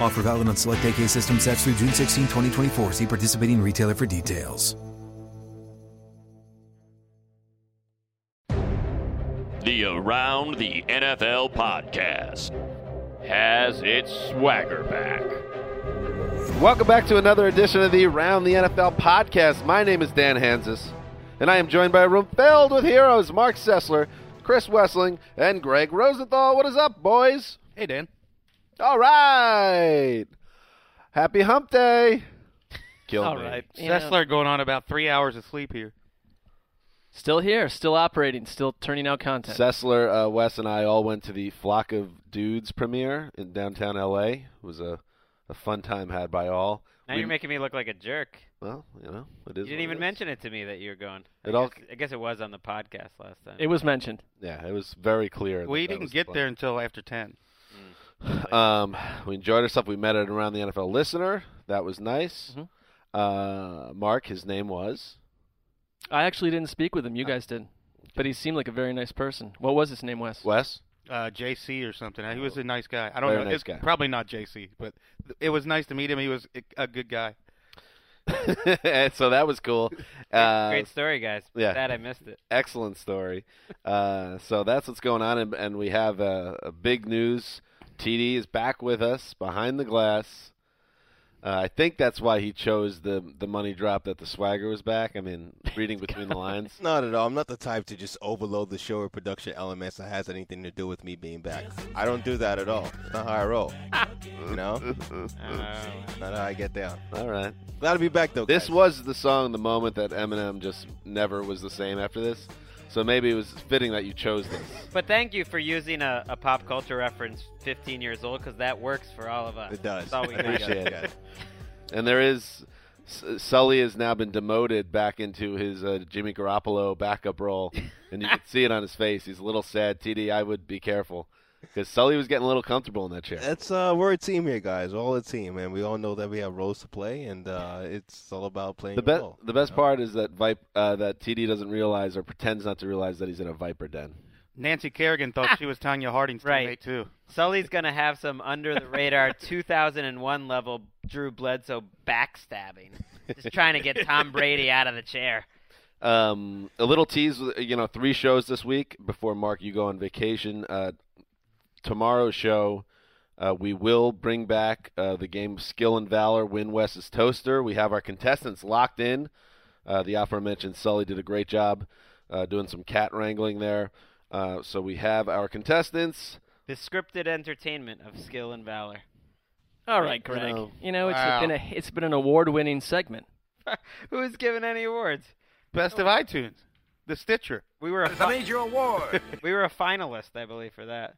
Offer valid on select AK system sets through June 16, 2024. See participating retailer for details. The Around the NFL podcast has its swagger back. Welcome back to another edition of the Around the NFL podcast. My name is Dan Hanzus, and I am joined by a room filled with heroes Marc Sessler, Chris Wesseling, and Greg Rosenthal. What is up, boys? Hey, Dan. All right. Happy hump day. Killed All me. right. You know- Sessler going on about three hours of sleep here. Still here, still operating, still turning out content. Sessler, uh, Wes, and I all went to the Flock of Dudes premiere in downtown LA. It was a, a fun time had by all. Now We- you're making me look like a jerk. Well, you know, it is. You didn't even is. mention it to me that you were going. I It all- guess, I guess it was on the podcast last time. it was mentioned. Yeah, it was very clear. We that didn't was the get there until after 10. Um, we enjoyed ourselves. We met at around the NFL listener. That was nice. Mhm. Uh, Mark, his name was. I actually didn't speak with him. You guys did, but he seemed like a very nice person. What was his name, Wes? Wes. Uh, JC or something. He was a nice guy. I don't Very know. nice It's guy. Probably not JC, but it was nice to meet him. He was a- a good guy. so that was cool. Great, Uh, great story, guys. yeah. Sad I missed it. excellent story. Uh, so that's what's going on, and, and we have uh, a big news. TD is back with us behind the glass. Uh, I think that's why he chose the the money drop that the swagger was back. I mean, reading between the lines. Not at all. I'm not the type to just overload the show with production elements that has anything to do with me being back. I don't do that at all. It's not how I roll. You know? Not how I get down. All right. Glad to be back though. This guys. was the song, the moment that Eminem just never was the same after this. So maybe it was fitting that you chose this. but thank you for using a, a pop culture reference 15 years old because that works for all of us. It does. That's all we I appreciate it. And there is Sully has now been demoted back into his uh, Jimmy Garoppolo backup role, and you can see it on his face. He's a little sad. TD, I would be careful because Sully was getting a little comfortable in that chair. It's uh, we're a team here, guys. We're all a team, and we all know that we have roles to play, and uh, it's all about playing The best, the best part is that Vip, uh, that TD doesn't realize or pretends not to realize that he's in a Viper den. Nancy Kerrigan thought she was Tonya Harding's Right. teammate, too. Sully's going to have some under the radar 2001 level Drew Bledsoe backstabbing. Just trying to get Tom Brady out of the chair. Um, a little tease, you know, three shows this week before Mark you go on vacation. Uh, tomorrow's show, uh, we will bring back uh, the game of Skill and Valor. Win West's Toaster. We have our contestants locked in. Uh, the aforementioned Sully did a great job uh, doing some cat wrangling there. Uh, so we have our contestants. The scripted entertainment of skill and valor. All right, Greg. know. You know, it's Wow. been a it's been an award-winning segment. Who's given any awards? Best of iTunes. The Stitcher. We were a fi- we were a finalist, I believe, for that.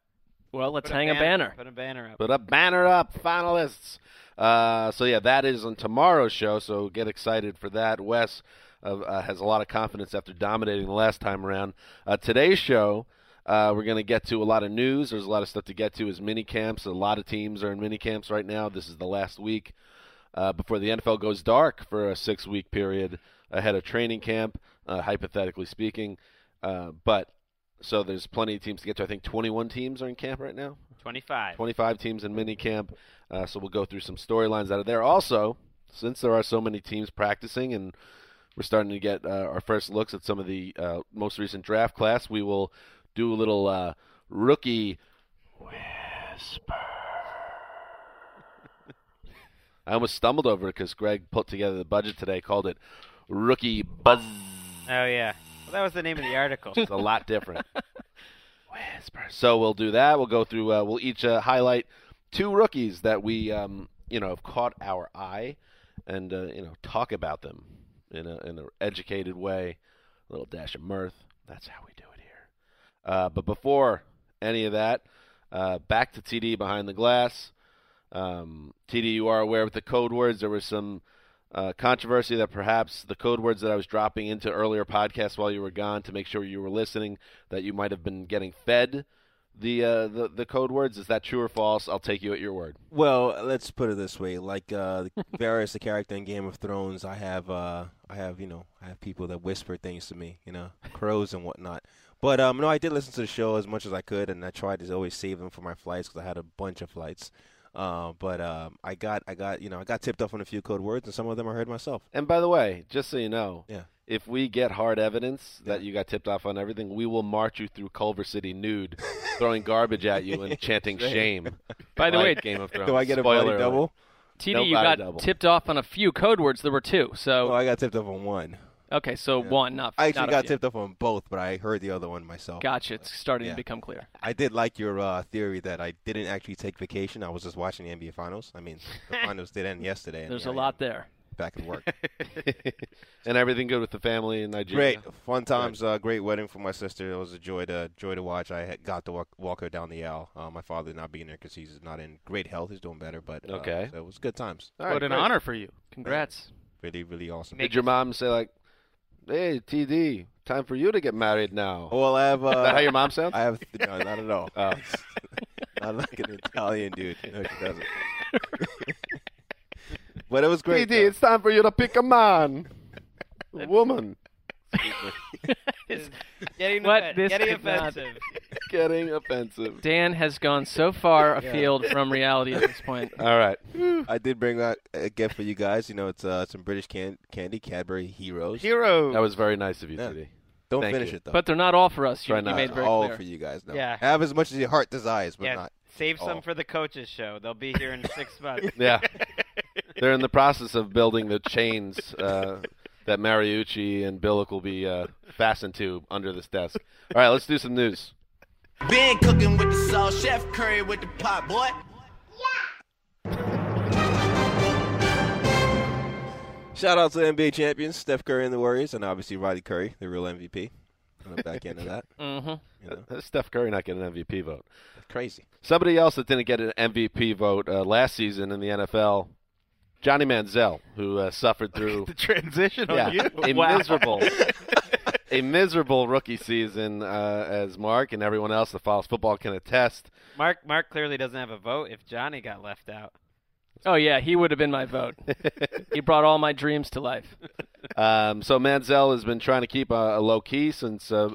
Well, let's Put hang a ban- banner. Put a banner up. Put a banner up, finalists. Uh, so yeah, that is on tomorrow's show. So get excited for that. Wes uh, uh, has a lot of confidence after dominating the last time around. Uh, today's show, uh, we're going to get to a lot of news. There's a lot of stuff to get to. Is mini camps. A lot of teams are in mini camps right now. This is the last week uh, before the NFL goes dark for a six-week period ahead of training camp. Uh, hypothetically speaking. Uh, but so there's plenty of teams to get to. I think 21 teams are in camp right now. 25. 25 teams in mini camp. Uh, so we'll go through some storylines out of there. Also, since there are so many teams practicing and we're starting to get uh, our first looks at some of the uh, most recent draft class, we will do a little uh, rookie whisper. I almost stumbled over it because Greg put together the budget today, called it rookie buzz. Oh yeah. Well, that was the name of the article. It's a lot different. Whisper. So we'll do that. We'll go through. Uh, we'll each uh, highlight two rookies that we, um, you know, have caught our eye, and uh, you know, talk about them in a in an educated way, a little dash of mirth. That's how we do it here. Uh, but before any of that, uh, back to TD behind the glass. Um, TD, you are aware of the code words. There was some uh, controversy that perhaps the code words that I was dropping into earlier podcasts while you were gone to make sure you were listening, that you might have been getting fed the uh, the the code words. Is that true or false? I'll take you at your word. Well, let's put it this way: like uh, Varys, the character in Game of Thrones, I have, uh, I have, you know, I have people that whisper things to me, you know, crows and whatnot. But um, no, I did listen to the show as much as I could, and I tried to always save them for my flights because I had a bunch of flights. Uh, but um, I got, I got, you know, I got tipped off on a few code words, and some of them I heard myself. And by the way, just so you know, Yeah. if we get hard evidence that you got tipped off on everything, we will march you through Culver City nude, throwing garbage at you and chanting shame. By the like way, Game of Thrones. Do I get a Spoiler body alert. double? TD, Nope, you got double. tipped off on a few code words. There were two. So Oh, I got tipped off on one. Okay, so Yeah. one, not. I actually not a got few. tipped off on both, but I heard the other one myself. Gotcha. It's starting Yeah. to become clear. I did like your uh, theory that I didn't actually take vacation. I was just watching the NBA Finals. I mean, the Finals did end yesterday. and There's here a I lot there. Back at work. and everything good with the family in Nigeria. Great, fun times. Uh, great wedding for my sister. It was a joy to joy to watch. I had got to walk, walk her down the aisle. Uh, my father not being there because he's not in great health. He's doing better, but uh, Okay. so it was good times. All right, what an great. honor for you. Congrats. Really, really awesome. Did your mom say like, "Hey, TD, time for you to get married now"? Well, I have. Uh, Is that how your mom sounds? I have no, not at all. Oh. not like an Italian dude. No, she doesn't. but it was great. TD, though. it's time for you to pick a man, a woman. It's getting, What? offen- This getting could not- offensive. Getting offensive. Dan has gone so far afield from reality at this point. All right. I did bring out a gift for you guys. You know, it's uh, some British can- candy, Cadbury Heroes. Hero. That was very nice of you, Yeah. TD. Don't Thank finish you. it though. But they're not all for us. You, Try you not. made very all clear. for you guys. No. Yeah. Have as much as your heart desires, but yeah, not. save some all. for the coaches show. They'll be here in six months. Yeah. They're in the process of building the chains uh, that Mariucci and Billick will be uh, fastened to under this desk. All right, let's do some news. Been cooking with the salt, Chef Curry with the pot, boy. Shout out to the NBA champions, Steph Curry and the Warriors, and obviously Roddy Curry, the real MVP. On the back end of that, Mm-hmm. you know, Uh, Steph Curry not getting an MVP vote. crazy. Somebody else that didn't get an MVP vote uh, last season in the NFL, Johnny Manziel, who uh, suffered through the transition on you. a wow. miserable, a miserable rookie season, uh, as Mark and everyone else that follows football can attest. Mark Mark clearly doesn't have a vote if Johnny got left out. Oh yeah, he would have been my vote. he brought all my dreams to life. Um, so Manziel has been trying to keep a, a low key since uh,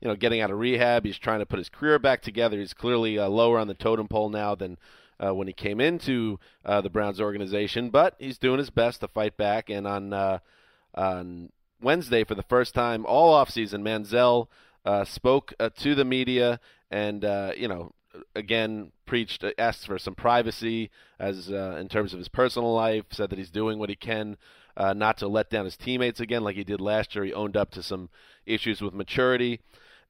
you know getting out of rehab. He's trying to put his career back together. He's clearly uh, lower on the totem pole now than uh, when he came into uh, the Browns organization, but he's doing his best to fight back. And on uh, on Wednesday, for the first time all offseason, Manziel uh, spoke uh, to the media and uh, you know again preached asked for some privacy as in terms of his personal life said that he's doing what he can not to let down his teammates again like he did last year he owned up to some issues with maturity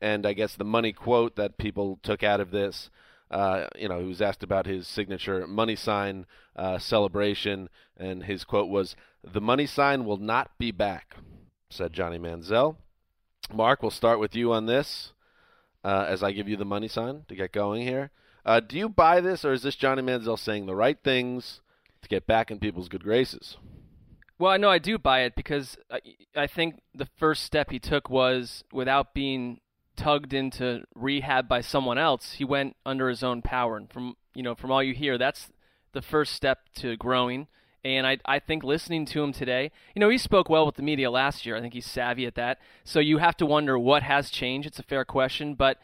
and i guess the money quote that people took out of this uh, you know he was asked about his signature money sign uh, celebration and his quote was the money sign will not be back said johnny manziel mark we'll start with you on this uh, as I give you the money sign to get going here. Uh, do you buy this, or is this Johnny Manziel saying the right things to get back in people's good graces? Well, I know I do buy it because I, I think the first step he took was without being tugged into rehab by someone else. He went under his own power, and from you know from all you hear, that's the first step to growing. And I, I think listening to him today, you know, he spoke well with the media last year. I think he's savvy at that. So you have to wonder what has changed. It's a fair question, but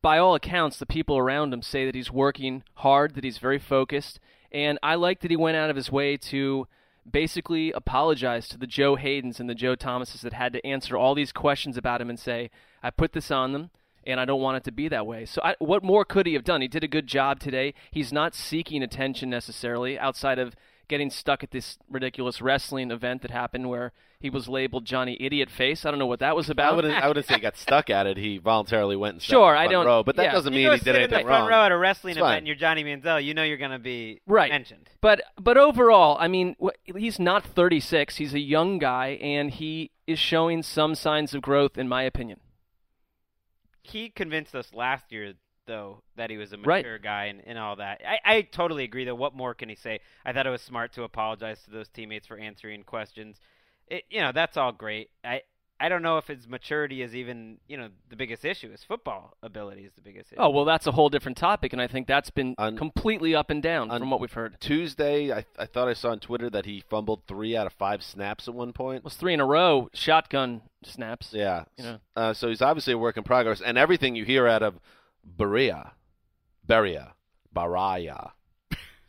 by all accounts, the people around him say that he's working hard, that he's very focused, and I like that he went out of his way to basically apologize to the Joe Hadens and the Joe Thomases that had to answer all these questions about him and say, I put this on them and I don't want it to be that way. So, I, what more could he have done? He did a good job today. He's not seeking attention necessarily outside of getting stuck at this ridiculous wrestling event that happened where he was labeled Johnny Idiot Face. I don't know what that was about. I wouldn't, I wouldn't say he got stuck at it. He voluntarily went and sat Sure, in the I don't- Row, but that yeah. doesn't You mean go he sit did in anything the front row at a wrestling It's event fine. and you're Johnny Manziel. You know you're going to be right. mentioned. But but overall, I mean, wh- he's not 36. He's a young guy, and he is showing some signs of growth, in my opinion. he convinced us last year though that he was a Right. mature guy and, and all that. I, I totally agree though. What more can he say? I thought it was smart to apologize to those teammates for answering questions. It you know, that's all great. I I don't know if his maturity is even, you know, the biggest issue. His football ability is the biggest issue. Oh well, that's a whole different topic, and I think that's been On- completely up and down from what we've heard. Tuesday, I, I thought I saw on Twitter that he fumbled three out of five snaps at one point. It was three in a row, shotgun snaps. Yeah. You know. Uh, so he's obviously a work in progress, and everything you hear out of Berea, Beria, Baraya,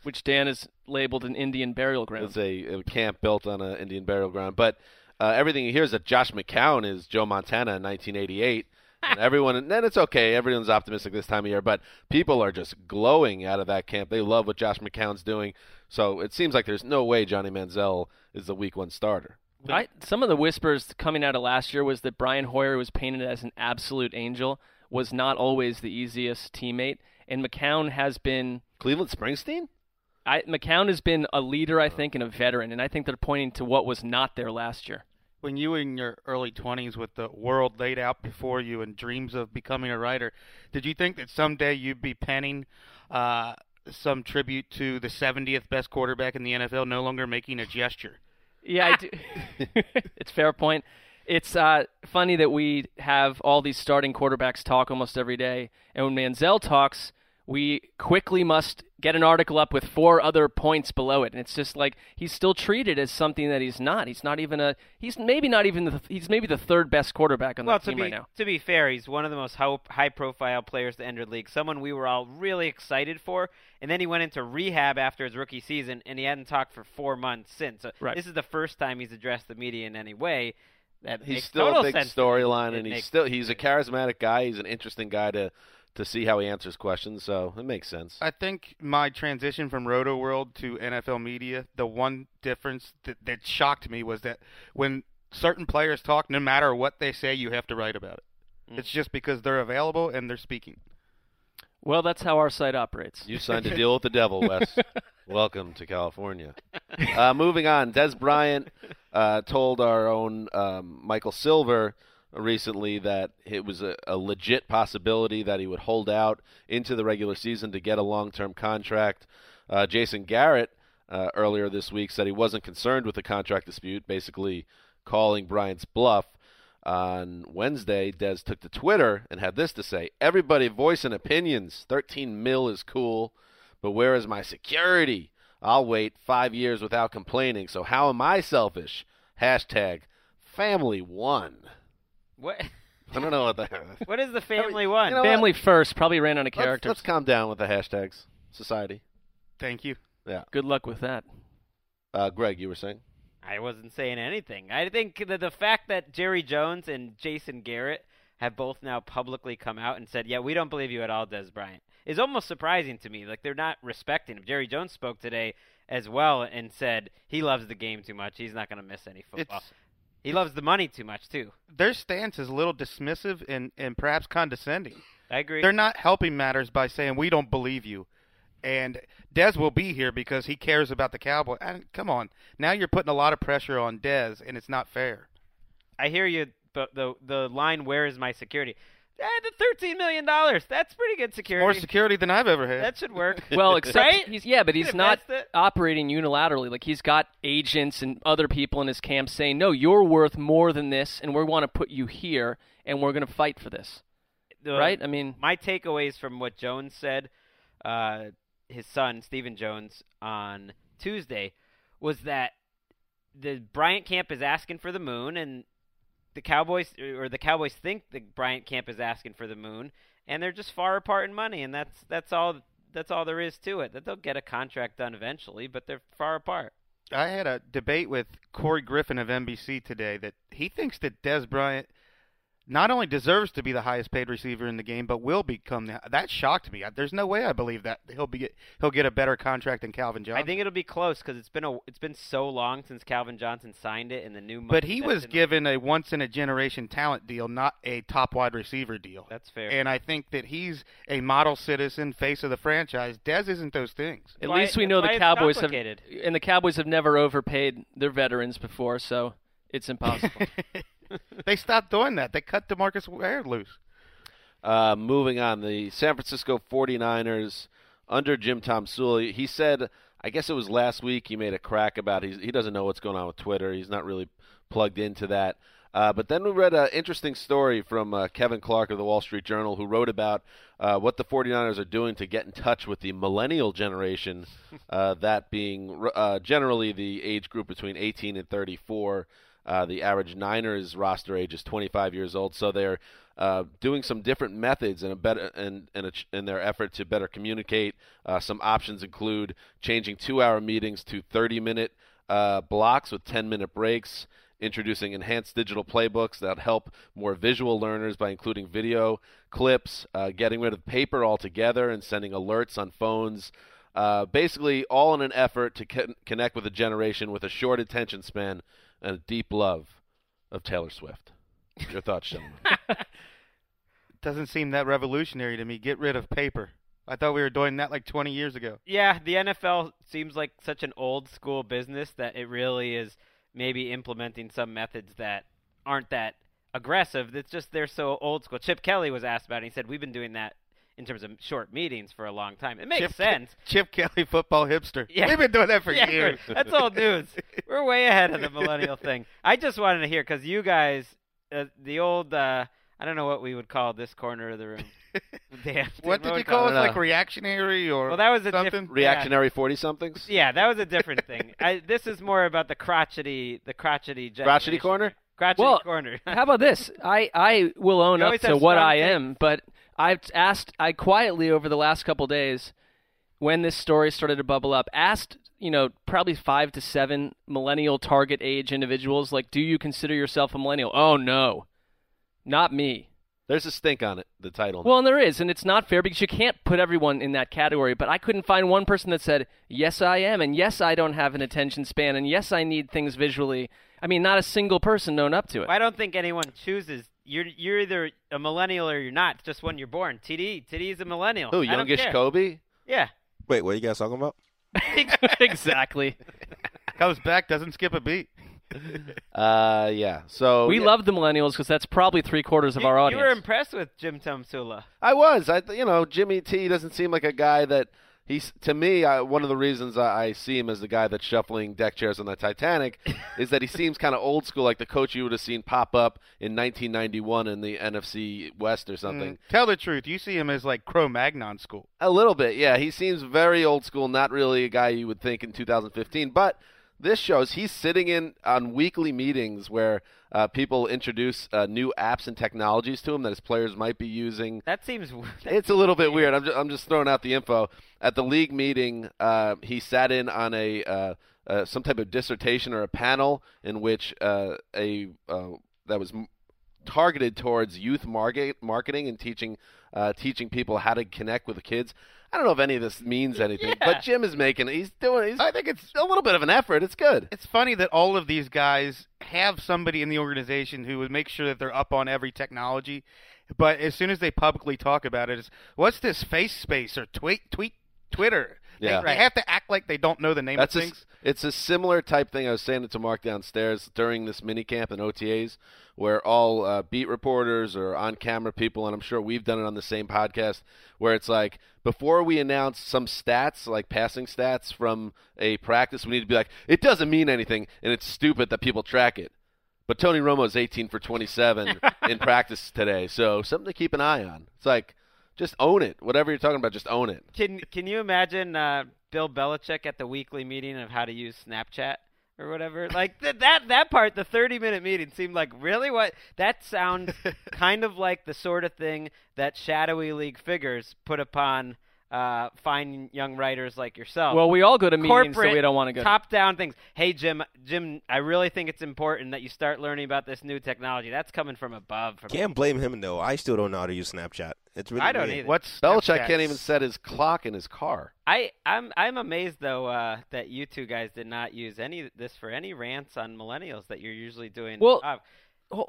which Dan has labeled an Indian burial ground. it's a, a camp built on an Indian burial ground. But uh, everything you hear is that Josh McCown is Joe Montana in 1988. And everyone, and then it's okay. Everyone's optimistic this time of year, but people are just glowing out of that camp. They love what Josh McCown's doing. So it seems like there's no way Johnny Manziel is the Week One starter. I, some of the whispers coming out of last year was that Brian Hoyer was painted as an absolute angel, was not always the easiest teammate, and McCown has been. Cleveland Springsteen. I, McCown has been a leader, I think, and a veteran, and I think they're pointing to what was not there last year. when you were in your early 20s with the world laid out before you and dreams of becoming a writer, did you think that someday you'd be penning uh, some tribute to the 70th best quarterback in the NFL, no longer making a gesture? Yeah, I do. it's fair point. It's uh, funny that we have all these starting quarterbacks talk almost every day, and when Manziel talks, we quickly must get an article up with four other points below it, and it's just like he's still treated as something that he's not. He's not even a. He's maybe not even the. He's maybe the third best quarterback on well, the team be right now. to be fair, he's one of the most high profile players to enter the league. Someone we were all really excited for, and then he went into rehab after his rookie season, and he hadn't talked for four months since. So Right. this is the first time he's addressed the media in any way. That he's makes still total a big sense to me. storyline, and he's still he's a charismatic guy. He's an interesting guy to to see how he answers questions. So it makes sense. I think my transition from Rotoworld to NFL media, the one difference that, that shocked me was that when certain players talk, no matter what they say, you have to write about it. Mm. It's just because they're available and they're speaking. Well, that's how our site operates. You signed a deal with the devil, Wes. Welcome to California. Uh, moving on, Dez Bryant uh, told our own um, Michael Silver recently that it was a, a legit possibility that he would hold out into the regular season to get a long-term contract. Uh, Jason Garrett uh, earlier this week said he wasn't concerned with the contract dispute, basically calling Bryant's bluff. On Wednesday, Dez took to Twitter and had this to say: "Everybody voicing opinions. 13 mil is cool, but where is my security? I'll wait five years without complaining. So how am I selfish?" Hashtag Family One. What? I don't know what that. What is the family one? you know Family first probably ran out of Let's, let's calm down with the hashtags. Society. Thank you. Yeah. Good luck with that. Uh, Greg, you were saying? I wasn't saying anything. I think that the fact that Jerry Jones and Jason Garrett have both now publicly come out and said, "Yeah, we don't believe you at all, Dez Bryant," is almost surprising to me. Like they're not respecting him. Jerry Jones spoke today as well and said he loves the game too much. He's not going to miss any football. It's He loves the money too much too. their stance is a little dismissive and, and perhaps condescending. I agree. They're not helping matters by saying we don't believe you. And Dez will be here because he cares about the Cowboy. And come on, now you're putting a lot of pressure on Dez, and it's not fair. I hear you. But the the line, "Where is my security?" Eh, the thirteen million dollars. That's pretty good security. More security than I've ever had. that should work. Well, except Right? he's yeah, but he's not operating unilaterally. Like he's got agents and other people in his camp saying, "No, you're worth more than this, and we want to put you here, and we're going to fight for this." The- right? I mean, my takeaways from what Jones said, uh, his son Stephen Jones on Tuesday, was that the Bryant camp is asking for the moon, and the Cowboys or the Cowboys think the Bryant camp is asking for the moon, and they're just far apart in money, and that's that's all that's all there is to it. That they'll get a contract done eventually, but they're far apart. I had a debate with Corey Griffin of NBC today that he thinks that Dez Bryant not only deserves to be the highest paid receiver in the game, but will become the, that shocked me. There's no way I believe that he'll be he'll get a better contract than Calvin Johnson. I think it'll be close because it's been a it's been so long since Calvin Johnson signed it, and the new. But he was given a once in a generation talent deal, not a top wide receiver deal. That's fair. And I think that he's a model citizen, face of the franchise. Dez isn't those things. At why- least we know the Cowboys have, complicated. and the Cowboys have never overpaid their veterans before, so it's impossible. they stopped doing that. They cut DeMarcus Ware loose. Uh, moving on, the San Francisco 49ers under Jim Tom Tomsula, he said, I guess it was last week, he made a crack about he's, he doesn't know what's going on with Twitter. He's not really plugged into that. Uh, but then we read an interesting story from uh, Kevin Clark of the Wall Street Journal, who wrote about uh, what the 49ers are doing to get in touch with the millennial generation, uh, that being uh, generally the age group between 18 and 34. Uh, the average Niners roster age is 25 years old, so they're uh, doing some different methods in a better in in, a, in their effort to better communicate. Uh, some options include changing two-hour meetings to 30-minute uh, blocks with 10-minute breaks. Introducing enhanced digital playbooks that help more visual learners by including video clips, uh, getting rid of paper altogether, and sending alerts on phones. Basically, all in an effort to con- connect with a generation with a short attention span and a deep love of Taylor Swift. Your thoughts, gentlemen? Doesn't seem that revolutionary to me. Get rid of paper. I thought we were doing that like 20 years ago. Yeah, the NFL seems like such an old school business that it really is maybe implementing some methods that aren't that aggressive. It's just they're so old school. Chip Kelly was asked about it. He said we've been doing that in terms of short meetings for a long time. It makes Chip, sense. Chip Kelly, football hipster. Yeah. We've been doing that for yeah, years. That's old news. We're way ahead of the millennial thing. I just wanted to hear because you guys, uh, the old, uh, I don't know what we would call this corner of the room. Dan, what did you call it? it? Like reactionary or Well, that was a something? different Reactionary 40 somethings? Yeah, that was a different thing. I, this is more about the crotchety, the crotchety, Crotchety corner? crotchety Well, corner. How about this? I, I will own up to what I takes. am, but I've asked, I quietly over the last couple days, when this story started to bubble up, asked, you know, probably five to seven millennial target age individuals, like, do you consider yourself a millennial? Oh, no. Not me. There's a stink on it, the title. Well, and there is, and it's not fair because you can't put everyone in that category. But I couldn't find one person that said, "Yes, I am," and "Yes, I don't have an attention span," and "Yes, I need things visually." I mean, not a single person known up to it. I don't think anyone chooses. You're you're either a millennial or you're not. It's just when you're born. TD TD is a millennial. Who, I don't youngish care. Kobe? Yeah. Wait, what are you guys talking about? exactly. Comes back, doesn't skip a beat. Uh, yeah. So we yeah, love the millennials because that's probably three quarters of you, our audience. you audience. were impressed with Jim Tomsula. I was. I, you know, Jimmy T doesn't seem like a guy that he's. To me, I, one of the reasons I, I see him as the guy that's shuffling deck chairs on the Titanic is that he seems kind of old school, like the coach you would have seen pop up in 1991 in the NFC West or something. Mm. Tell the truth. You see him as like Cro-Magnon school. A little bit, yeah. He seems very old school, not really a guy you would think in 2015. But this shows he's sitting in on weekly meetings where uh, people introduce uh, new apps and technologies to him that his players might be using. That seems. It's a little bit weird. I'm just, I'm just throwing out the info. At the league meeting, uh, he sat in on a uh, uh, some type of dissertation or a panel in which uh, a uh, that was targeted towards youth market, marketing and teaching uh, teaching people how to connect with the kids. I don't know if any of this means anything, Yeah. but Jim is making he's doing he's I think it's a little bit of an effort. It's good. it's funny that all of these guys have somebody in the organization who would make sure that they're up on every technology, but as soon as they publicly talk about it, it's what's this face space or tweet tweet Twitter? They- Yeah. they, have to act like they don't know the name That's of a, things. it's a similar type thing. I was saying it to Mark downstairs during this mini camp and OTAs, where all uh, beat reporters or on camera people, and I'm sure we've done it on the same podcast, where it's like before we announce some stats, like passing stats from a practice, we need to be like, it doesn't mean anything, and it's stupid that people track it. But Tony Romo is 18 for 27 in practice today, so something to keep an eye on. It's like, just own it. Whatever you're talking about, just own it. Can Can you imagine uh, Bill Belichick at the weekly meeting of how to use Snapchat or whatever. Like th- that that part, the 30 minute meeting seemed like really what that sounds kind of like the sort of thing that shadowy league figures put upon uh, fine young writers like yourself. Well, we all go to meetings, so we don't want to go. Top down things. Hey Jim, Jim, I really think it's important that you start learning about this new technology. That's coming from above. From Can't blame him though. I still don't know how to use Snapchat. It's really I don't weird. either. What's Belichick can't even set his clock in his car. I I'm I'm amazed though uh, that you two guys did not use any this for any rants on millennials that you're usually doing. Well, Uh,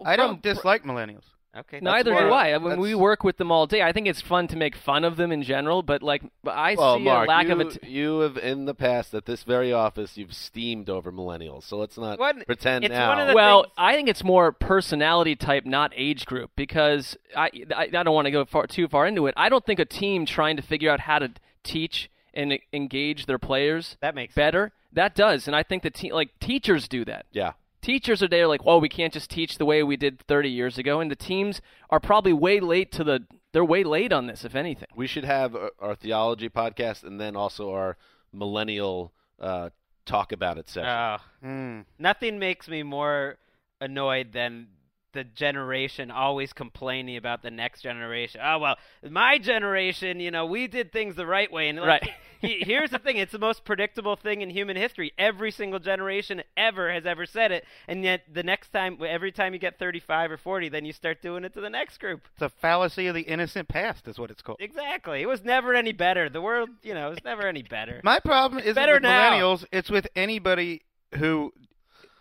I don't From- dislike millennials. Okay. Neither that's do I. I mean, we work with them all day. I think it's fun to make fun of them in general, but like, but I well, see Mark, a lack you, of it. you have in the past at this very office you've steamed over millennials. So let's not What? pretend It's now. one of the Well, things- I think it's more personality type, not age group, because I I, I don't want to go far too far into it. I don't think a team trying to figure out how to teach and engage their players That makes better that does, and I think the te- like teachers do that. yeah. Teachers are there like, well, we can't just teach the way we did 30 years ago, and the teams are probably way late to the. They're way late on this, if anything. We should have our- our theology podcast and then also our millennial uh, talk about it session. Oh, Hmm. nothing makes me more annoyed than the generation always complaining about the next generation. Oh well, my generation, you know, we did things the right way. And like, Right. he- here's the thing: it's the most predictable thing in human history. Every single generation ever has ever said it, and yet the next time, every time you get 35 or 40, then you start doing it to the next group. It's a fallacy of the innocent past, is what it's called. Exactly. It was never any better. The world, you know, it was never any better. My problem isn't better with now. millennials; it's with anybody who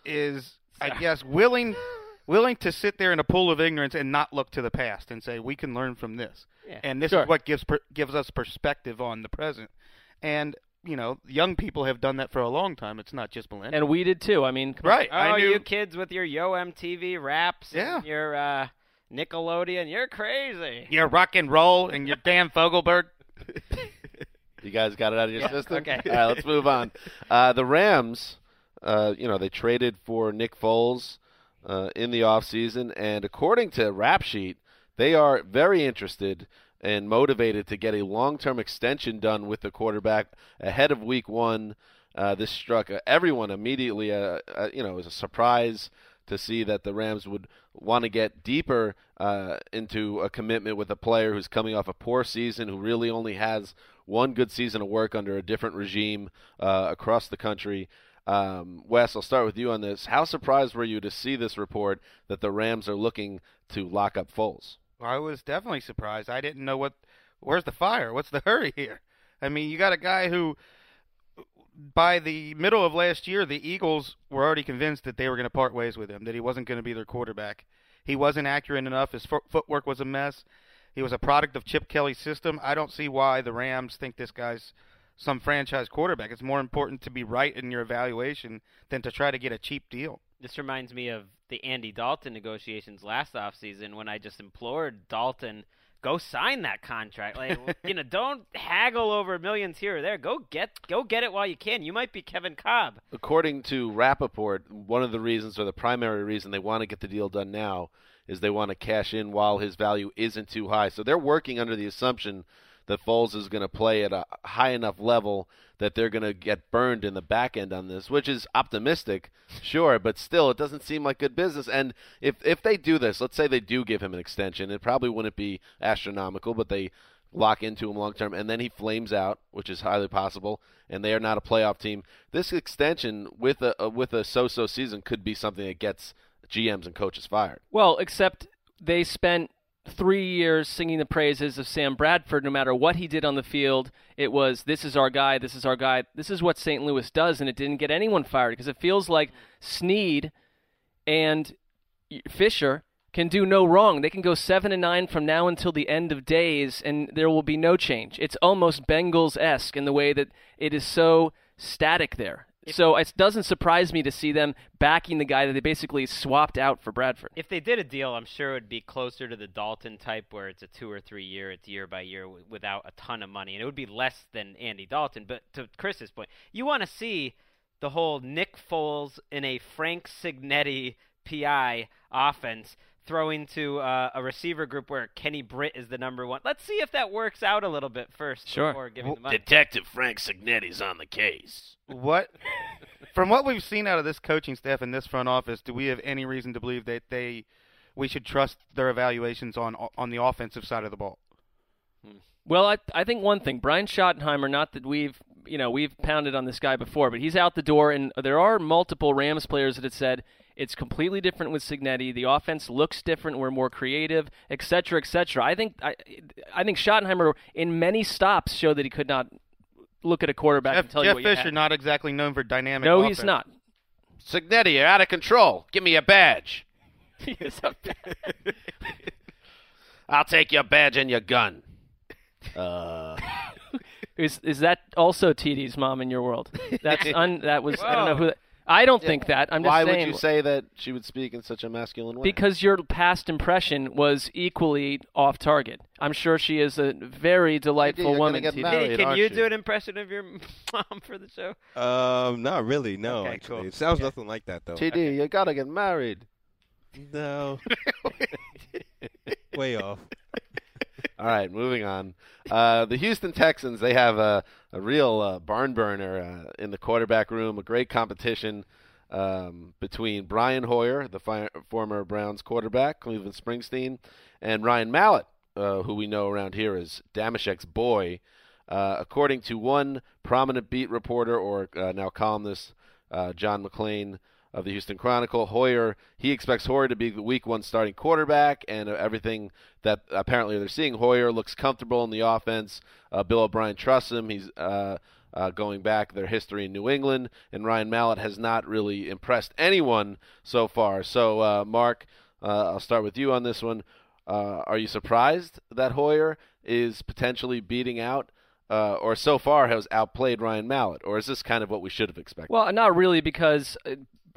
is, I guess, willing willing to sit there in a pool of ignorance and not look to the past and say we can learn from this. Yeah. And this Sure. is what gives per- gives us perspective on the present. And you know, young people have done that for a long time. It's not just millennials. And we did too. I mean, right. Oh, I knew. you kids with your Yo MTV raps Yeah. and your uh, Nickelodeon, you're crazy. Your rock and roll and your Dan Fogelberg. You guys got it out of your Yeah, system? okay. All right, let's move on. Uh, the Rams, uh, you know, they traded for Nick Foles uh, in the offseason, and according to Rap Sheet, they are very interested and motivated to get a long-term extension done with the quarterback ahead of Week One. Uh, this struck everyone immediately. Uh, uh, you know, it was a surprise to see that the Rams would want to get deeper uh, into a commitment with a player who's coming off a poor season, who really only has one good season of work under a different regime uh, across the country. Um, Wes, I'll start with you on this. How surprised were you to see this report that the Rams are looking to lock up Foles? I was definitely surprised. I didn't know what. Where's the fire? What's the hurry here? I mean, you got a guy who, by the middle of last year, the Eagles were already convinced that they were going to part ways with him, that he wasn't going to be their quarterback. He wasn't accurate enough. His fo- footwork was a mess. He was a product of Chip Kelly's system. I don't see why the Rams think this guy's some franchise quarterback. It's more important to be right in your evaluation than to try to get a cheap deal. This reminds me of the Andy Dalton negotiations last offseason when I just implored Dalton, go sign that contract. Like, you know, don't haggle over millions here or there. Go get go get it while you can. You might be Kevin Kolb. According to Rapoport, one of the reasons, or the primary reason they want to get the deal done now, is they want to cash in while his value isn't too high. So they're working under the assumption that Foles is going to play at a high enough level that they're going to get burned in the back end on this, which is optimistic, sure, but still, it doesn't seem like good business. And if if they do this, let's say they do give him an extension, it probably wouldn't be astronomical, but they lock into him long term, and then he flames out, which is highly possible, and they are not a playoff team. This extension with a, with a so-so season could be something that gets GMs and coaches fired. Well, except they spent three years singing the praises of Sam Bradford. No matter what he did on the field, it was this is our guy, this is our guy, this is what St. Louis does, and it didn't get anyone fired because it feels like Snead and Fisher can do no wrong. They can go seven and nine from now until the end of days, and there will be no change. It's almost Bengals esque in the way that it is so static there. So it doesn't surprise me to see them backing the guy that they basically swapped out for Bradford. If they did a deal, I'm sure it would be closer to the Dalton type, where it's a two or three year, it's year by year without a ton of money, and it would be less than Andy Dalton. But to Chris's point, you want to see the whole Nick Foles in a Frank Cignetti PI offense throwing to uh, a receiver group where Kenny Britt is the number one. Let's see if that works out a little bit first Sure. before giving the money. Detective Frank Cignetti's on the case. What? From what we've seen out of this coaching staff and this front office, do we have any reason to believe that they we should trust their evaluations on on the offensive side of the ball? Well, I I think one thing, Brian Schottenheimer. Not that we've you know we've pounded on this guy before, but he's out the door, and there are multiple Rams players that have said it's completely different with Cignetti. The offense looks different. We're more creative, et cetera, et cetera. I think I I think Schottenheimer in many stops showed that he could not look at a quarterback Jeff, and tell you Jeff what you Fisher had. not exactly known for dynamic. No, offense. he's not. Cignetti, you're out of control. Give me a badge. He's a- I'll take your badge and your gun. Uh, Is is that also TD's mom in your world? That's un, that was I don't know who. That, I don't think that. I'm just why saying. would you say that she would speak in such a masculine way? Because your past impression was equally off target. I'm sure she is a very delightful you're woman. get TD. married. Can you you? do an impression of your mom for the show? Um, not really. No, Okay, actually, cool. it sounds nothing like that though. TD, you gotta get married. No, way off. All right, moving on. Uh, the Houston Texans, they have a, a real uh, barn burner uh, in the quarterback room, a great competition um, between Brian Hoyer, the fi- former Browns quarterback, Cleveland Springsteen, and Ryan Mallett, uh, who we know around here as Damashek's boy. Uh, according to one prominent beat reporter or uh, now columnist, John McClain of the Houston Chronicle, Hoyer, he expects Hoyer to be the week one starting quarterback, and everything that apparently they're seeing, Hoyer looks comfortable in the offense. Uh, Bill O'Brien trusts him. He's uh, uh, going back their history in New England, and Ryan Mallett has not really impressed anyone so far. So, uh, Mark, uh, I'll start with you on this one. Uh, are you surprised that Hoyer is potentially beating out, uh, or so far has outplayed Ryan Mallett, or is this kind of what we should have expected? Well, not really, because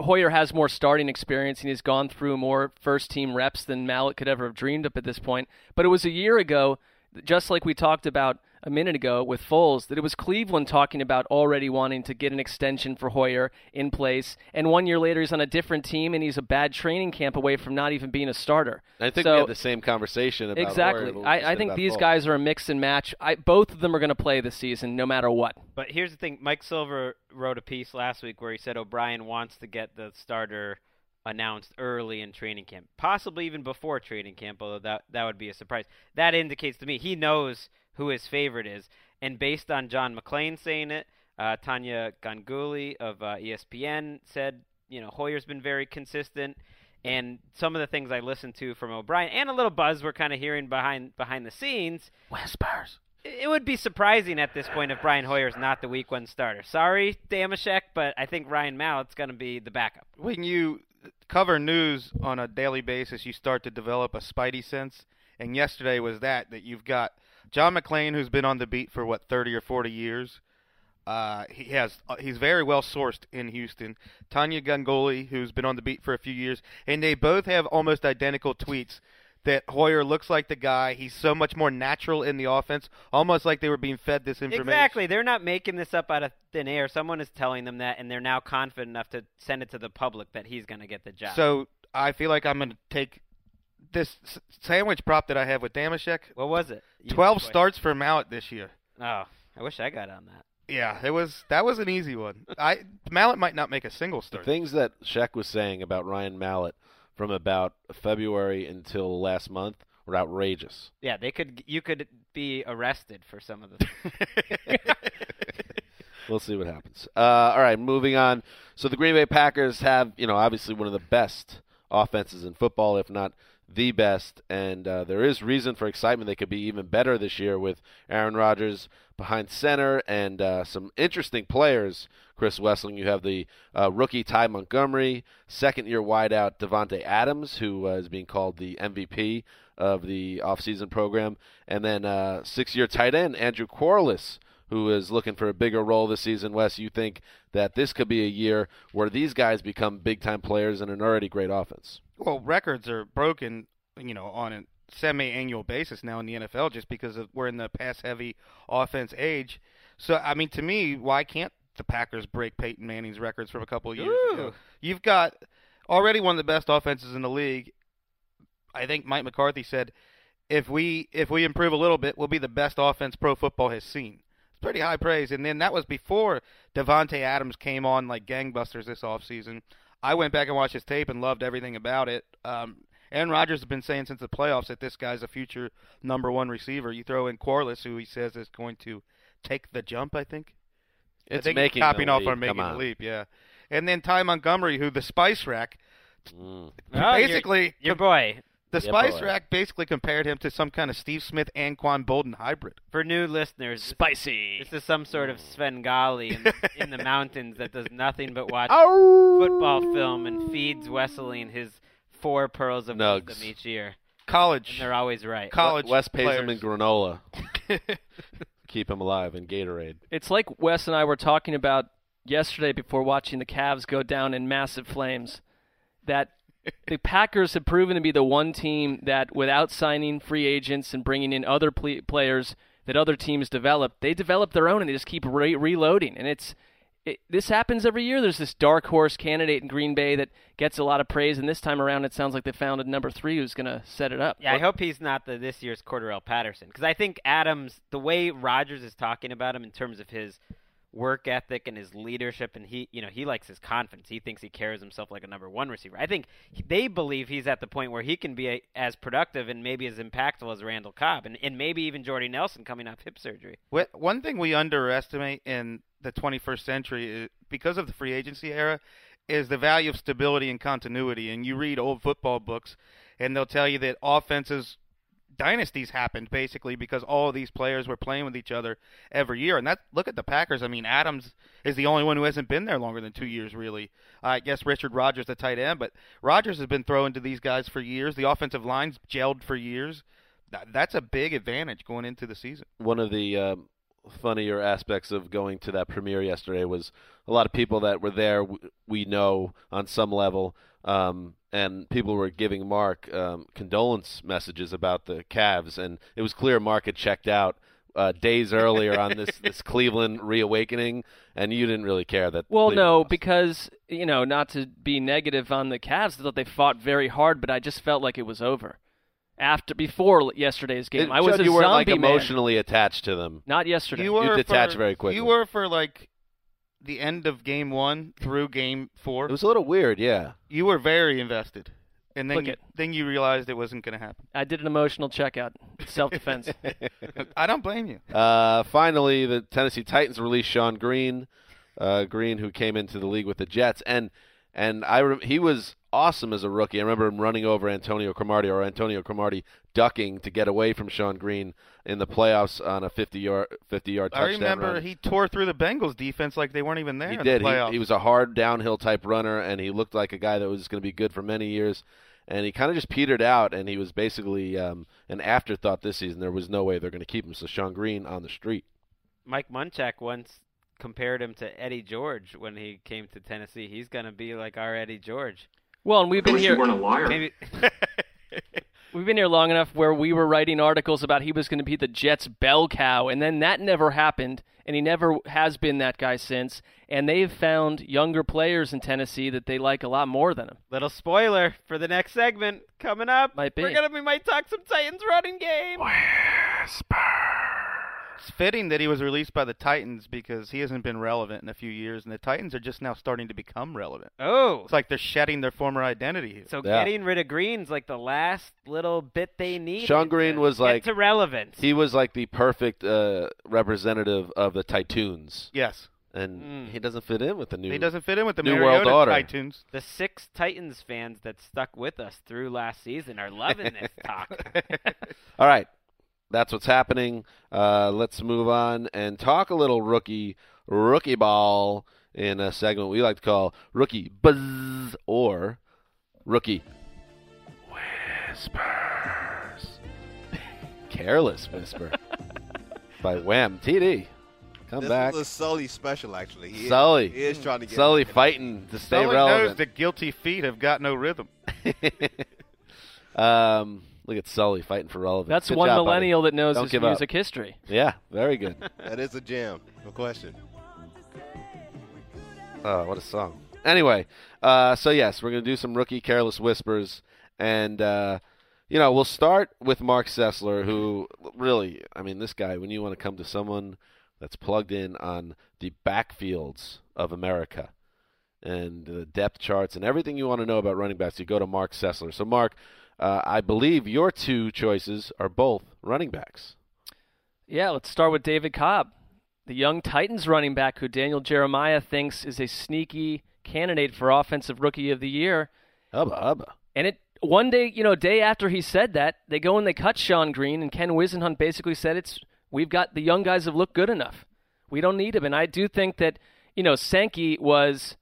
Hoyer has more starting experience and he's gone through more first team reps than Mallett could ever have dreamed up at this point. But it was a year ago, just like we talked about a minute ago with Foles, that it was Cleveland talking about already wanting to get an extension for Hoyer in place. And one year later, he's on a different team and he's a bad training camp away from not even being a starter. I think so, we had the same conversation about Exactly. Hoyer I, I think these Foles. guys are a mix and match. I, both of them are going to play this season, no matter what. But here's the thing: Mike Silver wrote a piece last week where he said O'Brien wants to get the starter announced early in training camp, possibly even before training camp. Although that that would be a surprise. That indicates to me he knows who his favorite is, and based on John McClain saying it, uh, Tania Ganguli of uh, ESPN said, you know, Hoyer's been very consistent. And some of the things I listened to from O'Brien and a little buzz we're kind of hearing behind behind the scenes Whispers. it would be surprising at this point if Brian Hoyer's not the week one starter. Sorry, Damashek, but I think Ryan Mallett's going to be the backup. when you cover news on a daily basis, you start to develop a spidey sense. And yesterday was that that you've got John McClain, who's been on the beat for what thirty or forty years. Uh, he has uh, he's very well sourced in Houston. Tania Ganguli, who's been on the beat for a few years, and they both have almost identical tweets. That Hoyer looks like the guy. He's so much more natural in the offense, almost like they were being fed this information. Exactly. They're not making this up out of thin air. Someone is telling them that, and they're now confident enough to send it to the public that he's going to get the job. So I feel like I'm going to take this sandwich prop that I have with Damashek. what was it? You- 12 starts for Mallett this year. Oh, I wish I got on that. Yeah, it was that was an easy one. I Mallett might not make a single start. The start. things that Sheck was saying about Ryan Mallett from about February until last month were outrageous. Yeah, they could. You could be arrested for some of the. We'll see what happens. Uh, all right, moving on. So the Green Bay Packers have, you know, obviously one of the best offenses in football, if not the best, and uh, there is reason for excitement. They could be even better this year with Aaron Rodgers behind center and uh, some interesting players. Chris Wesseling, you have the uh, rookie Ty Montgomery, second-year wideout Davante Adams, who uh, is being called the MVP of the offseason program, and then uh, six-year tight end Andrew Quarless who is looking for a bigger role this season. Wes, you think that this could be a year where these guys become big time players in an already great offense? well, records are broken, you know, on a semi-annual basis now in the NFL just because of, we're in the pass-heavy offense age. So I mean, to me, why can't the Packers break Peyton Manning's records from a couple of years ago? You've got already one of the best offenses in the league. I think Mike McCarthy said, if we if we improve a little bit, we'll be the best offense pro football has seen. It's pretty high praise. And then that was before Davante Adams came on like gangbusters this offseason. I went back and watched his tape and loved everything about it. Um, Aaron Rodgers has been saying since the playoffs that this guy's a future number one receiver. You throw in Quarless, who he says is going to take the jump. I think. It's I think making copying the off leap. on making Come the leap. Yeah, and then Ty Montgomery, who the Spice Rack, Oh, your- basically your, boy. The Yeah, Spice boy. Rack basically compared him to some kind of Steve Smith Anquan Boldin hybrid. For new listeners, Spicy. This is some sort of Svengali in, in the mountains that does nothing but watch football film and feeds Wesseling his four pearls of Nugs. wisdom each year. College, And they're always right. college. Wes pays him in granola. Keep him alive in Gatorade. It's like Wes and I were talking about yesterday before watching the Cavs go down in massive flames. That the Packers have proven to be the one team that, without signing free agents and bringing in other players that other teams develop, they develop their own and they just keep re- reloading. And it's it, this happens every year. There's this dark horse candidate in Green Bay that gets a lot of praise, and this time around, it sounds like they found a number three who's going to set it up. Yeah, I hope he's not the this year's Cordarrelle Patterson because I think Adams, the way Rodgers is talking about him in terms of his work ethic and his leadership, and he, you know, he likes his confidence. He thinks he carries himself like a number one receiver. I think they believe he's at the point where he can be a, as productive and maybe as impactful as Randall Cobb, and, and maybe even Jordy Nelson coming off hip surgery. One thing we underestimate in the 21st century, is, because of the free agency era, is the value of stability and continuity. And you read old football books, and they'll tell you that offenses dynasties happened basically because all these players were playing with each other every year. And that look at the Packers. I mean, Adams is the only one who hasn't been there longer than two years, really. I guess Richard Rodgers, the tight end, but Rodgers has been throwing to these guys for years. The offensive line's gelled for years. That's a big advantage going into the season. one of the um, funnier aspects of going to that premiere yesterday was a lot of people that were there we know on some level um, and people were giving mark um, condolence messages about the Cavs and it was clear mark had checked out uh, days earlier on this, this cleveland reawakening and you didn't really care that Well, Cleveland no, lost. because you know, not to be negative on the Cavs, I thought they fought very hard, but I just felt like it was over after before yesterday's game. It I was showed a you weren't like zombie man. emotionally attached to them Not yesterday. You were detach for, very quickly. You were for like the end of game one through game four. it was a little weird yeah you were very invested, and then Look you, it. then you realized it wasn't going to happen. I did an emotional checkout, self defense. I don't blame you. Uh, finally, the Tennessee Titans released Shonn Greene, uh, Greene who came into the league with the Jets, and and I rem- he was awesome as a rookie. I remember him running over Antonio Cromartie or Antonio Cromartie ducking to get away from Shonn Greene in the playoffs on a 50 yard 50 yard touchdown. I remember run. he tore through the Bengals defense like they weren't even there. He in did. The He, he was a hard downhill type runner, and he looked like a guy that was going to be good for many years. And he kind of just petered out, and he was basically um, an afterthought this season. There was no way they're going to keep him. So Shonn Greene on the street. Mike Munchak once compared him to Eddie George when he came to Tennessee. He's going to be like our Eddie George. Well, and we've been here. Maybe We've been here long enough where we were writing articles about he was going to be the Jets' bell cow, and then that never happened, and he never has been that guy since. And they've found younger players in Tennessee that they like a lot more than him. little spoiler for the next segment coming up. Might be. We're gonna we might talk some Titans running game. It's fitting that he was released by the Titans because he hasn't been relevant in a few years, and the Titans are just now starting to become relevant. Oh, It's like they're shedding their former identity here. so Yeah. getting rid of Greene's like the last little bit they need. Shonn Greene was get like- to relevance. He was like the perfect uh, representative of the Titans, yes, and Mm. he doesn't fit in with the new. he doesn't fit in with the New Mariota World Order. Titans. the six Titans fans that stuck with us through last season are loving this talk. All right, that's what's happening. Uh, let's move on and talk a little rookie rookie ball in a segment we like to call rookie buzz or rookie whispers. Careless whisper by Wham TD. Come this back. is a Sully special, actually. He is- Sully. he is trying to get Sully fighting to stay Sully knows the guilty feet have got no rhythm. um, look at Sully fighting for relevance. That's Good one job, buddy. millennial that knows Don't his give up. music history. Yeah, very good. That is a jam, no question. Oh, what a song. Anyway, uh, so yes, we're going to do some rookie careless whispers. And uh, you know, we'll start with Marc Sessler, who really, I mean, this guy, when you want to come to someone that's plugged in on the backfields of America and the depth charts and everything you want to know about running backs, you go to Marc Sessler. So, Mark, uh, I believe your two choices are both running backs. Yeah, let's start with David Cobb, the young Titans running back who Daniel Jeremiah thinks is a sneaky candidate for Offensive Rookie of the Year. Hubba hubba. And it one day, you know, day after he said that, they go and they cut Shonn Greene, and Ken Whisenhunt basically said it's we've got the young guys have looked good enough. We don't need him. And I do think that, you know, Sankey was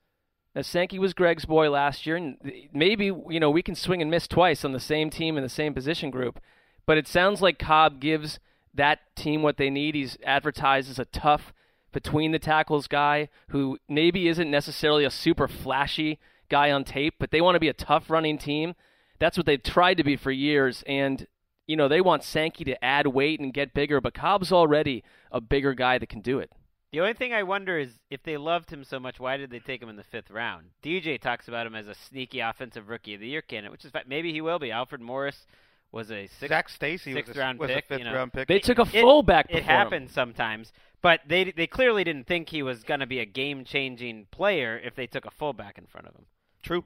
now, Sankey was Greg's boy last year, and maybe you know we can swing and miss twice on the same team in the same position group. But it sounds like Cobb gives that team what they need. He's advertised as a tough between the tackles guy who maybe isn't necessarily a super flashy guy on tape, but they want to be a tough running team. That's what they've tried to be for years, and you know they want Sankey to add weight and get bigger, but Cobb's already a bigger guy that can do it. The only thing I wonder is if they loved him so much, why did they take him in the fifth round? DJ talks about him as a sneaky offensive rookie of the year candidate, which is fine. maybe he will be. Alfred Morris was a sixth, Zac Stacy sixth was a, round was pick. a fifth you know. round pick. They took a fullback It, before him. happens sometimes, but they they clearly didn't think he was going to be a game changing player if they took a fullback in front of him. True.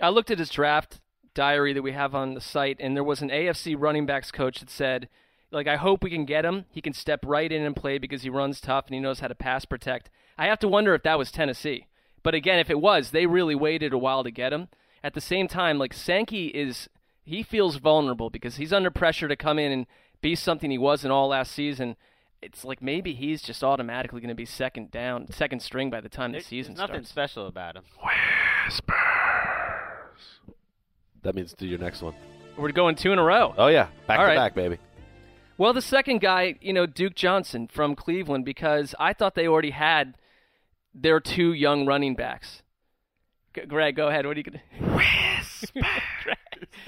I looked at his draft diary that we have on the site, and there was an AFC running backs coach that said, like, I hope we can get him. He can step right in and play because he runs tough and he knows how to pass protect. I have to wonder if that was Tennessee. But again, if it was, they really waited a while to get him. At the same time, like Sankey is, he feels vulnerable because he's under pressure to come in and be something he wasn't all last season. It's like maybe he's just automatically going to be second down, second string by the time There- the season There's nothing starts. special about him. That means do your next one. We're going two in a row. Oh yeah, back All to right. back, baby. Well, the second guy, you know, Duke Johnson from Cleveland, because I thought they already had their two young running backs. G- Greg, go ahead. What are you going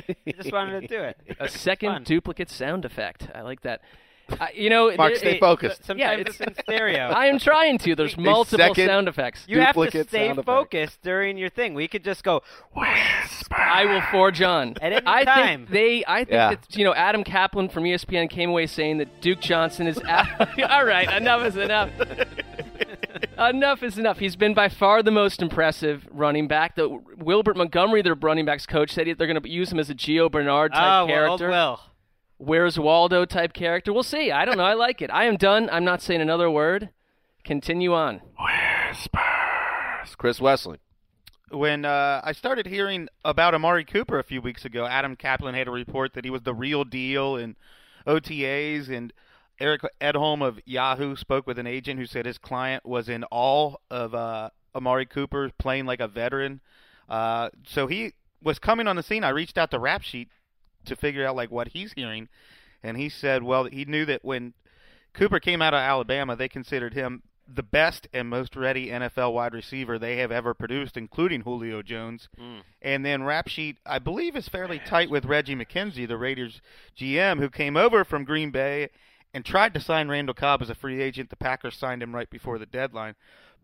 He just wanted to do it. A second duplicate sound effect. I like that. Uh, you know, Mark, there- stay it- focused. Sometimes Yeah, it's, it's- in stereo. I am trying to. There's multiple sound effects. you have to stay sound effect. focused during your thing. We could just go. I will forge on. At any I time. think they. I think Yeah. that you know Adam Caplan from ESPN came away saying that Duke Johnson is. All right, enough is enough. enough is enough. He's been by far the most impressive running back. The Wilbert Montgomery, their running backs coach, said he- they're going to use him as a Gio Bernard type Oh, well, character. well. Where's Waldo type character? We'll see. I don't know. I like it. I am done. I'm not saying another word. Continue on. Chris Wesley. When uh, I started hearing about Amari Cooper a few weeks ago, Adam Caplan had a report that he was the real deal in OTAs, and Eric Edholm of Yahoo spoke with an agent who said his client was in awe of uh, Amari Cooper playing like a veteran. Uh, so he was coming on the scene. I reached out to Rap Sheet to figure out like what he's hearing, and he said, well, he knew that when Cooper came out of Alabama, they considered him the best and most ready NFL wide receiver they have ever produced, including Julio Jones. Mm. And then Rap Sheet, I believe, is fairly tight with Reggie McKenzie, the Raiders GM, who came over from Green Bay and tried to sign Randall Cobb as a free agent. The Packers signed him right before the deadline.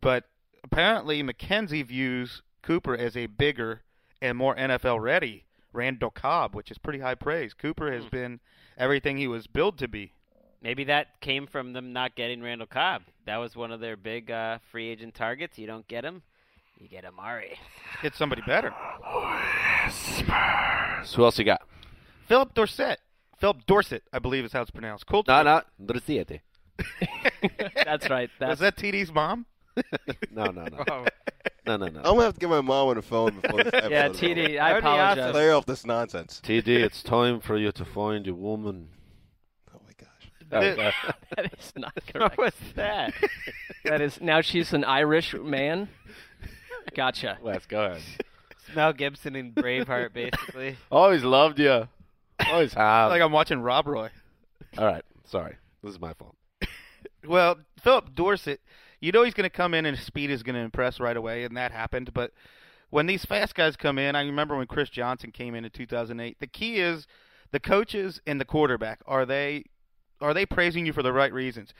But apparently, McKenzie views Cooper as a bigger and more NFL ready Randall Cobb, which is pretty high praise. Cooper has been everything he was billed to be. Maybe that came from them not getting Randall Cobb. That was one of their big uh, free agent targets. You don't get him, you get Amari. Get somebody better. Who else you got? Phillip Dorsett. Phillip Dorsett, I believe is how it's pronounced. Colt. No, no, Dorsiete. That's right. Was that TD's mom? No, no, no, Oh. No, no, no. I'm gonna have to get my mom on the phone before this episode. yeah, is over. TD. I would be apologize. awesome. Clear off this nonsense. TD, it's time for you to find a woman. Oh my gosh. That is not What correct. was that? that is now she's an Irish man. Gotcha. Wes, go ahead. Mel Gibson in Braveheart, basically. Always loved you. Always have. like I'm watching Rob Roy. All right, sorry. This is my fault. Well, Phillip Dorsett, you know he's going to come in and his speed is going to impress right away, and that happened. But when these fast guys come in, I remember when Chris Johnson came in in 2008. The key is the coaches and the quarterback. Are they are they praising you for the right reasons?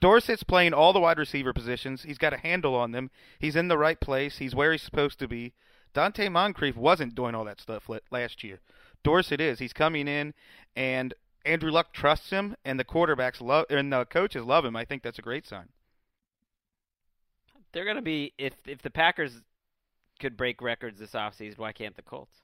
Dorsett's playing all the wide receiver positions. He's got a handle on them. He's in the right place. He's where he's supposed to be. Donte Moncrief wasn't doing all that stuff last year. Dorsett is. He's coming in, and Andrew Luck trusts him, and the quarterbacks love and the coaches love him. I think that's a great sign. They're going to be if if the Packers could break records this offseason, why can't the Colts?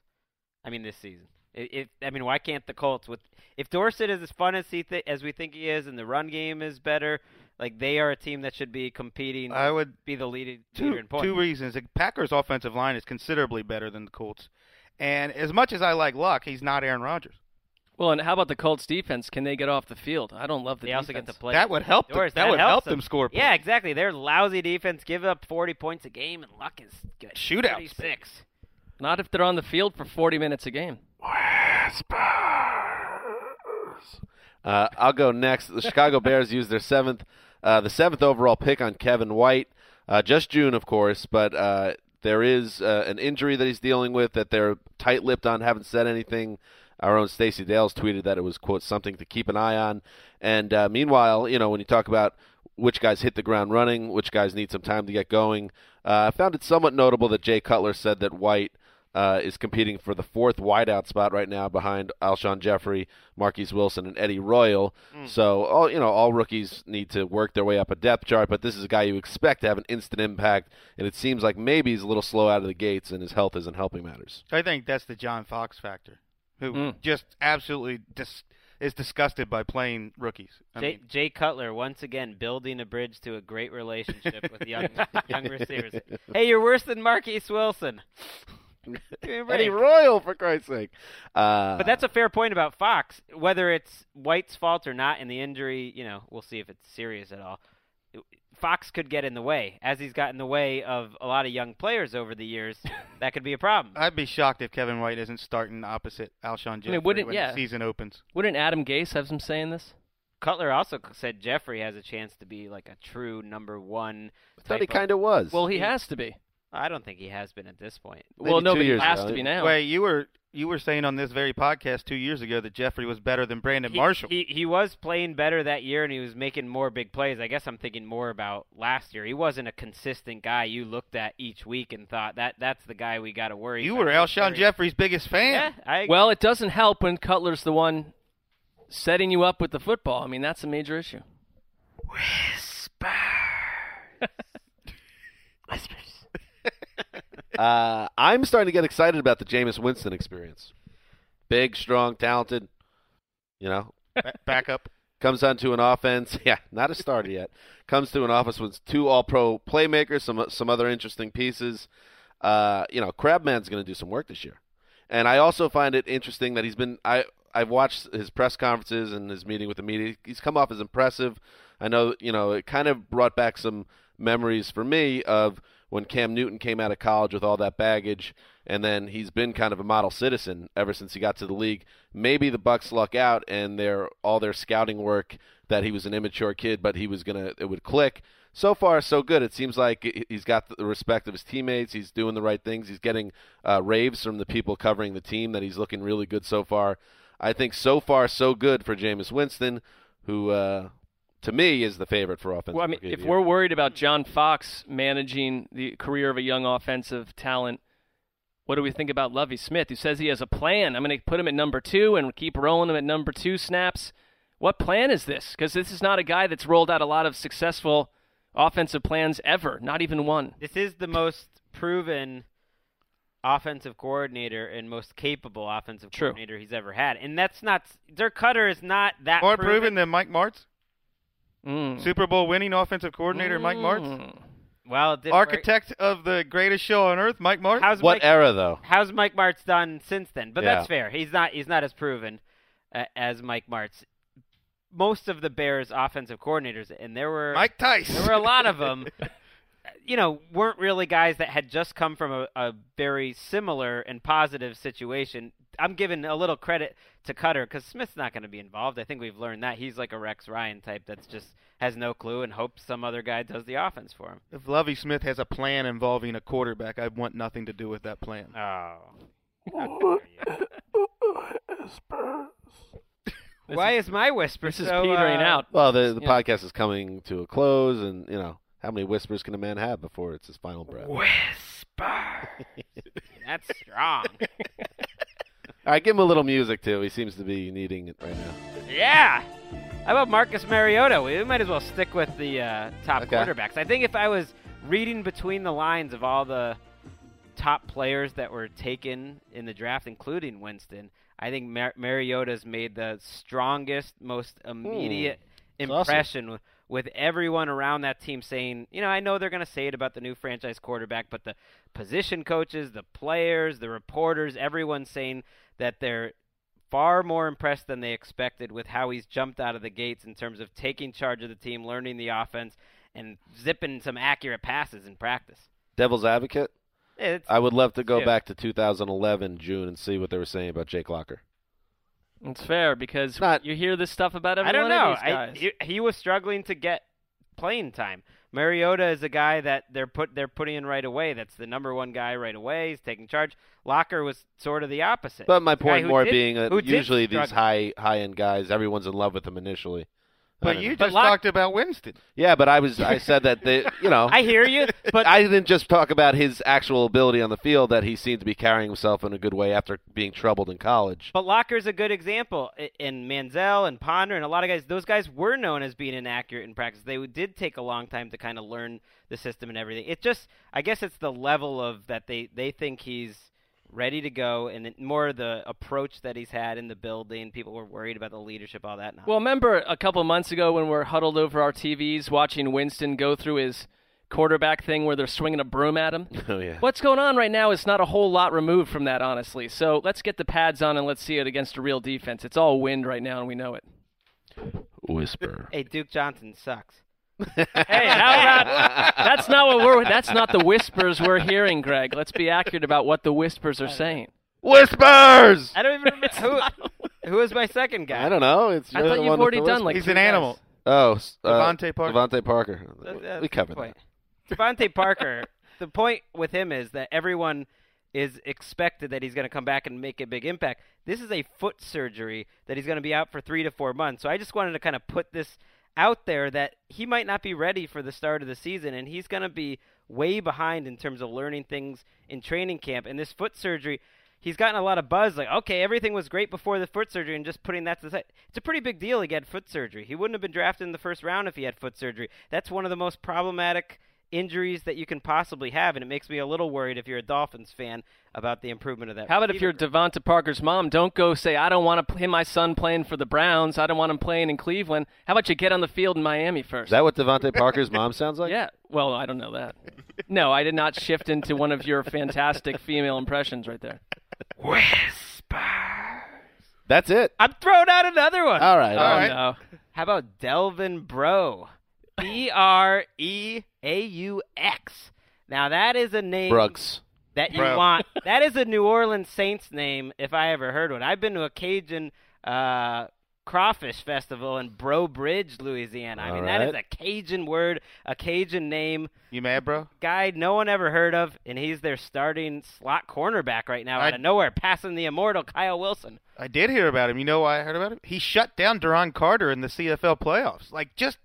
I mean this season. If, I mean why can't the Colts with if Dorsett is as fun as he th- as we think he is and the run game is better, like they are a team that should be competing I would be the leading two, in points. two reasons. The Packers' offensive line is considerably better than the Colts, and as much as I like Luck, he's not Aaron Rodgers. Well, and how about the Colts defense? Can they get off the field? I don't love the they also get to play. That would help them. Doors, That would help them score Points. Yeah, points. exactly. Their lousy defense give up 40 points a game, and Luck is good. Shootouts, 36. Not if they're on the field for 40 minutes a game. Uh, I'll go next. The Chicago Bears used their seventh, uh, the seventh overall pick on Kevin White. Uh, just June, of course, but uh, there is uh, an injury that he's dealing with that they're tight-lipped on. Haven't said anything. Our own Stacy Dales tweeted that it was quote something to keep an eye on. And uh, meanwhile, you know, when you talk about which guys hit the ground running, which guys need some time to get going, uh, I found it somewhat notable that Jay Cutler said that White uh, is competing for the fourth wideout spot right now behind Alshon Jeffery, Marquess Wilson, and Eddie Royal. So all you know, all rookies need to work their way up a depth chart, but this is a guy you expect to have an instant impact, and it seems like maybe he's a little slow out of the gates, and his health isn't helping matters. I think that's the John Fox factor, who Mm. just absolutely dis- is disgusted by playing rookies. I Jay, mean, Jay Cutler once again building a bridge to a great relationship with young young receivers. Hey, you're worse than Marquess Wilson. Give me a break. Eddie Royal, for Christ's sake. Uh, But that's a fair point about Fox. Whether it's White's fault or not, and the injury, you know, we'll see if it's serious at all. Fox could get in the way, as he's got in the way of a lot of young players over the years. that could be a problem. I'd be shocked if Kevin White isn't starting opposite Alshon Jeffery wouldn't- when yeah. the season opens. Wouldn't Adam Gase have some say in this? Cutler also said Jeffery has a chance to be like a true number one. I thought he kind of was. Well, he has to be. I don't think he has been at this point. Maybe well, two no, but he has ago. to be now. Wait, you were you were saying on this very podcast two years ago that Jeffery was better than Brandon He- Marshall. He, he was playing better that year, and he was making more big plays. I guess I'm thinking more about last year. He wasn't a consistent guy you looked at each week and thought that that's the guy we got to worry. you about. were Alshon Jeffery's biggest fan. Yeah, I, Well, it doesn't help when Cutler's the one setting you up with the football. I mean, that's a major issue. Uh, I'm starting to get excited about the Jameis Winston experience. Big, strong, talented. You know, Ba- back up. comes onto an offense. Yeah, not a starter yet. Comes to an office with two All-Pro playmakers, some some other interesting pieces. Uh, you know, Crabman's going to do some work this year, and I also find it interesting that he's been. I I've watched his press conferences and his meeting with the media. He's come off as impressive. I know, you know, it kind of brought back some memories for me of when Cam Newton came out of college with all that baggage, and then he's been kind of a model citizen ever since he got to the league. Maybe the Bucs luck out, and their all their scouting work that he was an immature kid, but he was gonna it would click. So far, so good. It seems like he- he's got the respect of his teammates. He's doing the right things. He's getting uh, raves from the people covering the team that he's looking really good so far. I think so far so good for Jameis Winston, who uh, to me is the favorite for offensive. Well, I mean, rookie if we're worried about John Fox managing the career of a young offensive talent, what do we think about Lovie Smith, who says he has a plan? I'm going to put him at number two and keep rolling him at number two snaps. What plan is this? Because this is not a guy that's rolled out a lot of successful offensive plans ever, not even one. This is the most proven offensive coordinator and most capable offensive True. coordinator he's ever had, and that's not. Dirk Koetter is not that More proven. proven than Mike Martz, Mm. Super Bowl winning offensive coordinator Mike Martz, Mm. well, it didn't work. architect of the greatest show on earth Mike Martz. How's what Mike, era though? How's Mike Martz done since then? But Yeah. that's fair. He's not. He's not as proven uh, as Mike Martz. Most of the Bears' offensive coordinators, and there were Mike Tice. there were a lot of them. You know, weren't really guys that had just come from a, a very similar and positive situation. I'm giving a little credit to Koetter because Smith's not going to be involved. I think we've learned that he's like a Rex Ryan type that's just has no clue and hopes some other guy does the offense for him. If Lovie Smith has a plan involving a quarterback, I want nothing to do with that plan. Oh. Why is my whisper This is petering uh, out. Well, the the Yeah. podcast is coming to a close, and you know how many whispers can a man have before it's his final breath? Whisper. That's strong. All right, give him a little music too. He seems to be needing it right now. Yeah. How about Marcus Mariota? We might as well stick with the uh, top Okay. quarterbacks. I think if I was reading between the lines of all the top players that were taken in the draft, including Winston, I think Mar- Mariota's made the strongest, most immediate That's awesome. impression with, with everyone around that team saying, you know, I know they're going to say it about the new franchise quarterback, but the position coaches, the players, the reporters, everyone's saying that they're far more impressed than they expected with how he's jumped out of the gates in terms of taking charge of the team, learning the offense, and zipping some accurate passes in practice. Devil's advocate. It's, I would love to go Yeah. back to 2011 June and see what they were saying about Jake Locker. It's fair because Not- you hear this stuff about every I don't one know. of these I, guys. he, he was struggling to get playing time. Mariota is a guy that they're put they're putting in right away. That's the number one guy right away. He's taking charge. Locker was sort of the opposite. But my point more did- being that usually these high high end guys, everyone's in love with them initially. But you just Lock- talked about Winston. yeah, but I was I said that they, you know, I hear you, but I didn't just talk about his actual ability on the field that he seemed to be carrying himself in a good way after being troubled in college. But Locker's a good example. And Manziel and Ponder and a lot of guys, those guys were known as being inaccurate in practice. They did take a long time to kind of learn the system and everything. It just, I guess it's the level of that they, they think he's ready to go and it- more the approach that he's had in the building. People were worried about the leadership, all that. Well, remember a couple months ago when we're huddled over our TVs watching Winston go through his quarterback thing where they're swinging a broom at him? Oh yeah. What's going on right now is not a whole lot removed from that, honestly. So let's get the pads on and let's see it against a real defense. It's all wind right now, and we know it. Whisper. hey, Duke Johnson sucks. Hey, how about that's not what we're that's not the whispers we're hearing, Greg. Let's be accurate about what the whispers are saying. Whispers. I don't even remember who, who is my second guy. I don't know. It's I you're thought you've one with already done whispers. like He's two an guys. animal. Oh, s- uh, DeVante Parker. DeVante Parker. That- that's we covered that. DeVante Parker. The point with him is that everyone is expected that he's going to come back and make a big impact. This is a foot surgery that he's going to be out for three to four months. So I just wanted to kind of put this out there that he might not be ready for the start of the season, and he's going to be way behind in terms of learning things in training camp. And this foot surgery. He's gotten a lot of buzz, like, okay, everything was great before the foot surgery, and just putting that to the side. It's a pretty big deal he had foot surgery. He wouldn't have been drafted in the first round if he had foot surgery. That's one of the most problematic injuries that you can possibly have, and it makes me a little worried if you're a Dolphins fan about the improvement of that. How about if you're receiver DeVante Parker's mom? Don't go say, I don't want to play my son playing for the Browns. I don't want him playing in Cleveland. How about you get on the field in Miami first? Is that what DeVante Parker's mom sounds like? yeah. Well, I don't know that. No, I did not shift into one of your fantastic female impressions right there. That's it. I'm throwing out another one. All right. oh, all right. no. How about Delvin Breaux? B R E A U X. Now that is a name Brooks. that you Bro. want. That is a New Orleans Saints name if I ever heard one. I've been to a Cajun uh, crawfish festival in Breaux Bridge, Louisiana. I All mean that is a Cajun word, a Cajun name. You mad, bro? Guy no one ever heard of, and he's their starting slot cornerback right now I- out of nowhere, passing the immortal Kyle Wilson. I did hear about him. You know why I heard about him? He shut down Duron Carter in the CFL playoffs. Like, just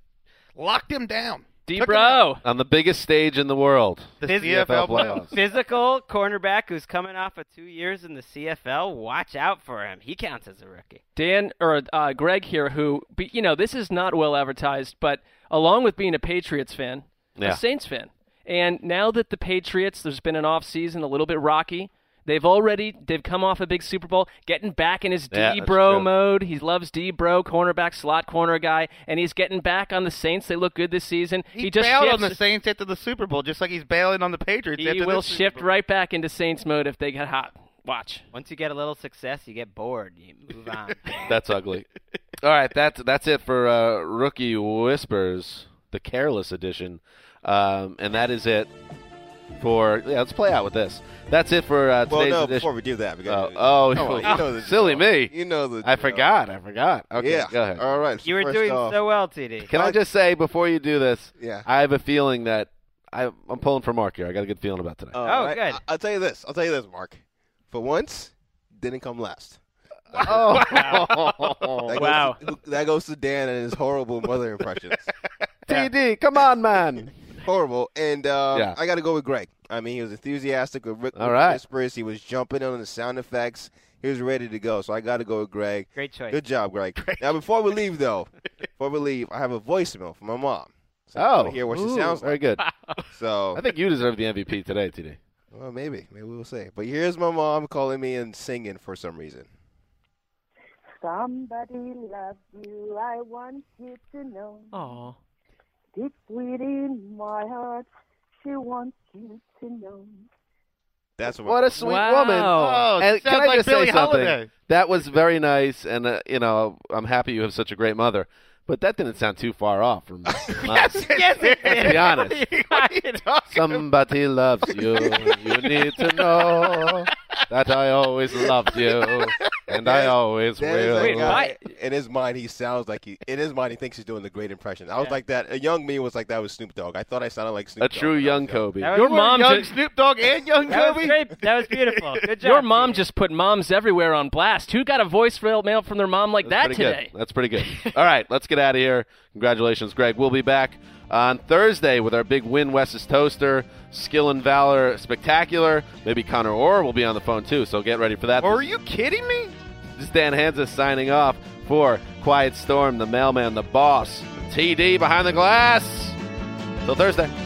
locked him down. D Took him out. bro. On the biggest stage in the world. The Phys- CFL playoffs. Physical cornerback who's coming off of two years in the CFL. Watch out for him. He counts as a rookie. Dan or uh, Greg here, who you know this is not well advertised, but along with being a Patriots fan, Yeah. a Saints fan, and now that the Patriots, there's been an off season, a little bit rocky. They've already they've come off a big Super Bowl, getting back in his Yeah, D that's bro mode. He loves D bro, cornerback, slot corner guy, and he's getting back on the Saints. They look good this season. He, just bailed on the Saints after the Super Bowl, just like he's bailing on the Patriots. He after will this Super shift Bowl. right back into Saints mode if they get hot. Watch. Once you get a little success, you get bored. You move on. That's ugly. All right, that's that's it for uh, rookie whispers, the careless edition, um, and that is it for. Yeah, let's play out with this. That's it for uh, Well, today's no, edition. before we do that, we Oh, gotta do- oh, Come on, you know the silly drill. me. You know the. I forgot. I forgot. Okay, yeah. go ahead. All right. so you were doing off- so well, TD. Can I just say before you do this? Yeah. I have a feeling that I, I'm pulling for Mark here. I got a good feeling about today. All Oh, right. good. I- I'll tell you this. I'll tell you this, Mark. For once, didn't come last. oh, That goes Wow. To, that goes to Dan and his horrible mother impressions. TD, come on, man. Horrible. And um, Yeah. I got to go with Greg. I mean, he was enthusiastic with Rick All right. Whispers. He was jumping on the sound effects. He he was ready to go. So I got to go with Greg. Great choice. Good job, Greg. Now before we leave though, before we leave, I have a voicemail from my mom. So Oh, wanna hear what she ooh, sounds very good. So I think you deserve the MVP today, TD. well, maybe, maybe we'll see. But here's my mom calling me and singing for some reason. Somebody loves you, I want you to know. Aw. Deep within my heart, she wants you to know. That's what. What a sweet Wow. woman! Oh, and sounds can I like just Billie say something? Holiday. That was very nice, and uh, you know, I'm happy you have such a great mother. But that didn't sound too far off from. yes, yes, it Let's be honest. What are you talking Somebody loves you. You need to know that I always loved you, and I always That is will. Wait, guy- In his mind, he sounds like he. In his mind, he thinks he's doing the great impression. I was Yeah. like that. A young me was like that was Snoop Dogg. I thought I sounded like Snoop A Dogg true when young Kobe. That Your good. mom Young just- Snoop Dogg and Young That was Kobe. great. That was beautiful. Good job. Your mom Peter. just put moms everywhere on blast. Who got a voicemail mail from their mom like That's that today? Good. That's pretty good. All right, let's get out of here. Congratulations, Greg. We'll be back on Thursday with our big Win Wes's Toaster, Skill and Valor Spectacular. Maybe Connor Orr will be on the phone too, so get ready for that. Are you kidding me? This is Dan Hanzus signing off for Quiet Storm, the mailman, the boss, TD behind the glass. Till Thursday.